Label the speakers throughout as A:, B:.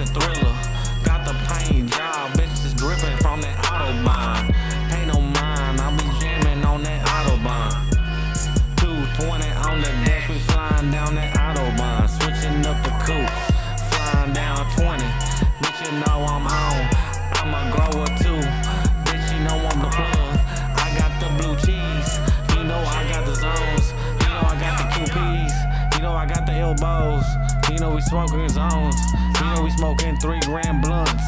A: Elbows. Smoking three gram blunts.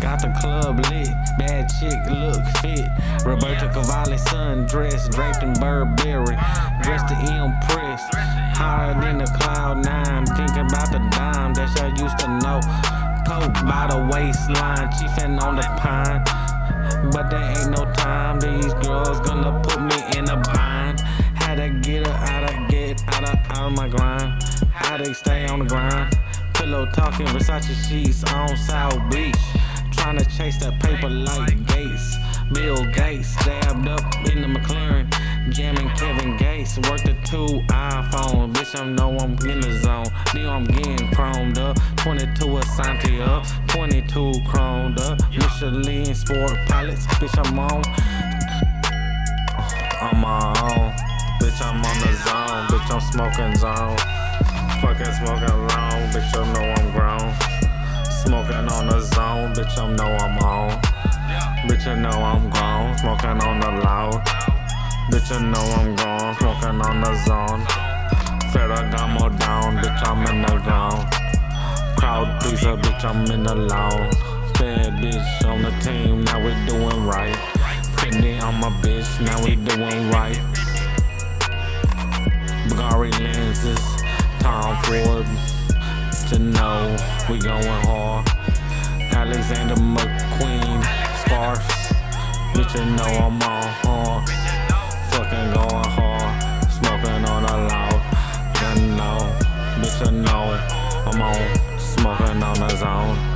A: Got the club lit, bad chick look fit. Roberto Cavalli son dressed, draped in Burberry, dressed to impress. Higher than the cloud nine, thinking about the dime that I used to know. Coke by the waistline, chiefin' on the pine. But there ain't no time, these girls gonna put me in a bind. Had to get her out of get out of out of my grind. How they stay. Talking Versace sheets on South Beach. Trying to chase that paper like Gates. Bill Gates stabbed up in the McLaren. Jamming Kevin Gates. Worked the two iPhones. Bitch, I know I'm in the zone. Now I'm getting chromed up. 22 Asante up. 22 chromed up. Michelin Sport Pilots. Bitch, I'm on. I'm on. Bitch, I'm on the zone. Bitch, I'm smoking zone. Fucking smoking long. Bitch, you know I'm grown. Smoking on the zone. Bitch, I know I'm on. Bitch, you know I'm grown. Smoking on the loud. Bitch, you know I'm grown. Smoking on the zone. Ferragamo down. Bitch, I'm in the ground. Crowd pleaser. Bitch, I'm in the lawn. Bad bitch on the team. Now we doing right. Fendi on my bitch. Now we doing right. Ford. To know we going hard. Alexander McQueen, scarf. Bitch, you know I'm on hard. Fucking going hard. Smoking on a loud. You know, bitch, you know I'm on. Smoking on the zone.